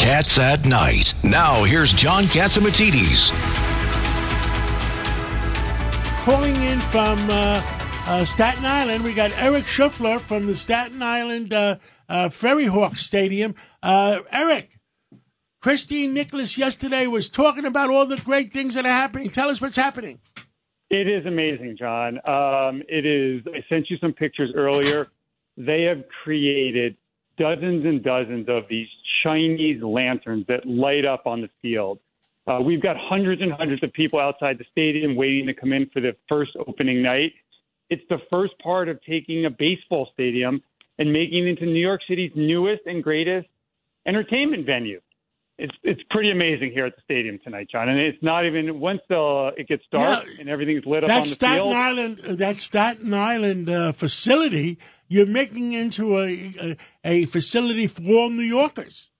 Cats at Night. Now, here's John Catsimatidis. Calling in from uh, uh, Staten Island, we got Eric Schuffler from the Staten Island uh, uh, Ferry Hawk Stadium. Uh, Eric, Christine Nicholas yesterday was talking about all the great things that are happening. Tell us what's happening. It is amazing, John. Um, it is. I sent you some pictures earlier. They have created dozens and dozens of these Chinese lanterns that light up on the field. Uh, we've got hundreds and hundreds of people outside the stadium waiting to come in for the first opening night. It's the first part of taking a baseball stadium and making it into New York City's newest and greatest entertainment venue. It's it's pretty amazing here at the stadium tonight, John. And it's not even once uh, it gets dark and everything's lit up That on the Staten field. Island, uh, that Staten Island uh, facility, you're making into a, a a facility for all New Yorkers.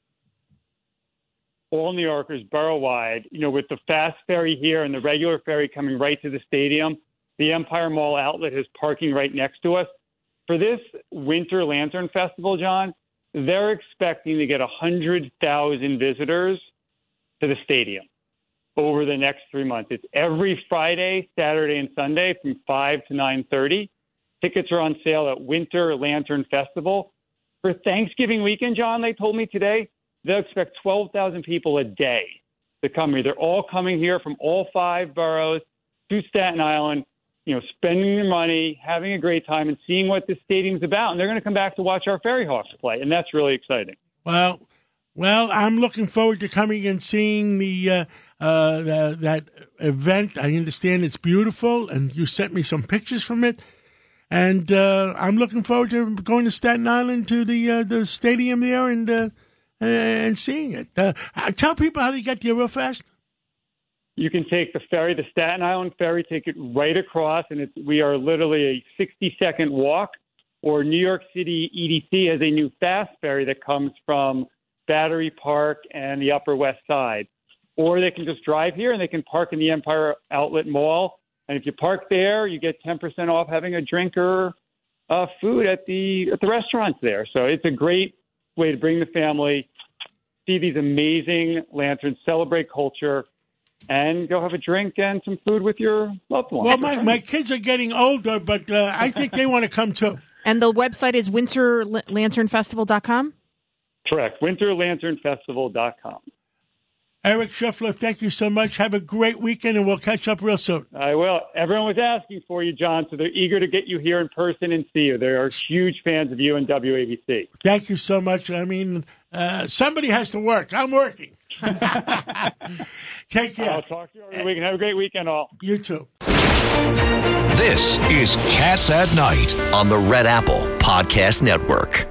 all New Yorkers borough wide, you know, with the fast ferry here and the regular ferry coming right to the stadium, the Empire Mall outlet is parking right next to us. For this Winter Lantern Festival, John, they're expecting to get 100,000 visitors to the stadium over the next three months. It's every Friday, Saturday, and Sunday from 5 to 9.30. Tickets are on sale at Winter Lantern Festival. For Thanksgiving weekend, John, they told me today, they'll expect 12,000 people a day to come here. They're all coming here from all five boroughs to Staten Island, you know, spending their money, having a great time, and seeing what this stadium's about. And they're going to come back to watch our Ferry Hawks play, and that's really exciting. Well, well, I'm looking forward to coming and seeing the, uh, uh, the that event. I understand it's beautiful, and you sent me some pictures from it. And uh, I'm looking forward to going to Staten Island to the uh, the stadium there and uh, and seeing it. Uh, tell people how to get there real fast. You can take the ferry, the Staten Island ferry, take it right across, and it's, we are literally a 60 second walk. Or New York City EDC has a new fast ferry that comes from Battery Park and the Upper West Side. Or they can just drive here and they can park in the Empire Outlet Mall. And if you park there, you get 10% off having a drink or uh, food at the at the restaurants there. So it's a great way to bring the family, see these amazing lanterns, celebrate culture, and go have a drink and some food with your loved ones. Well, my, my kids are getting older, but uh, I think they want to come too. And the website is winterlanternfestival.com? Correct. WinterLanternFestival.com. Eric Schuffler, thank you so much. Have a great weekend, and we'll catch up real soon. I will. Everyone was asking for you, John, so they're eager to get you here in person and see you. They are huge fans of you and WABC. Thank you so much. I mean, uh, somebody has to work. I'm working. Take care. I'll talk to you over the weekend. Have a great weekend, all. You too. This is Cats at Night on the Red Apple Podcast Network.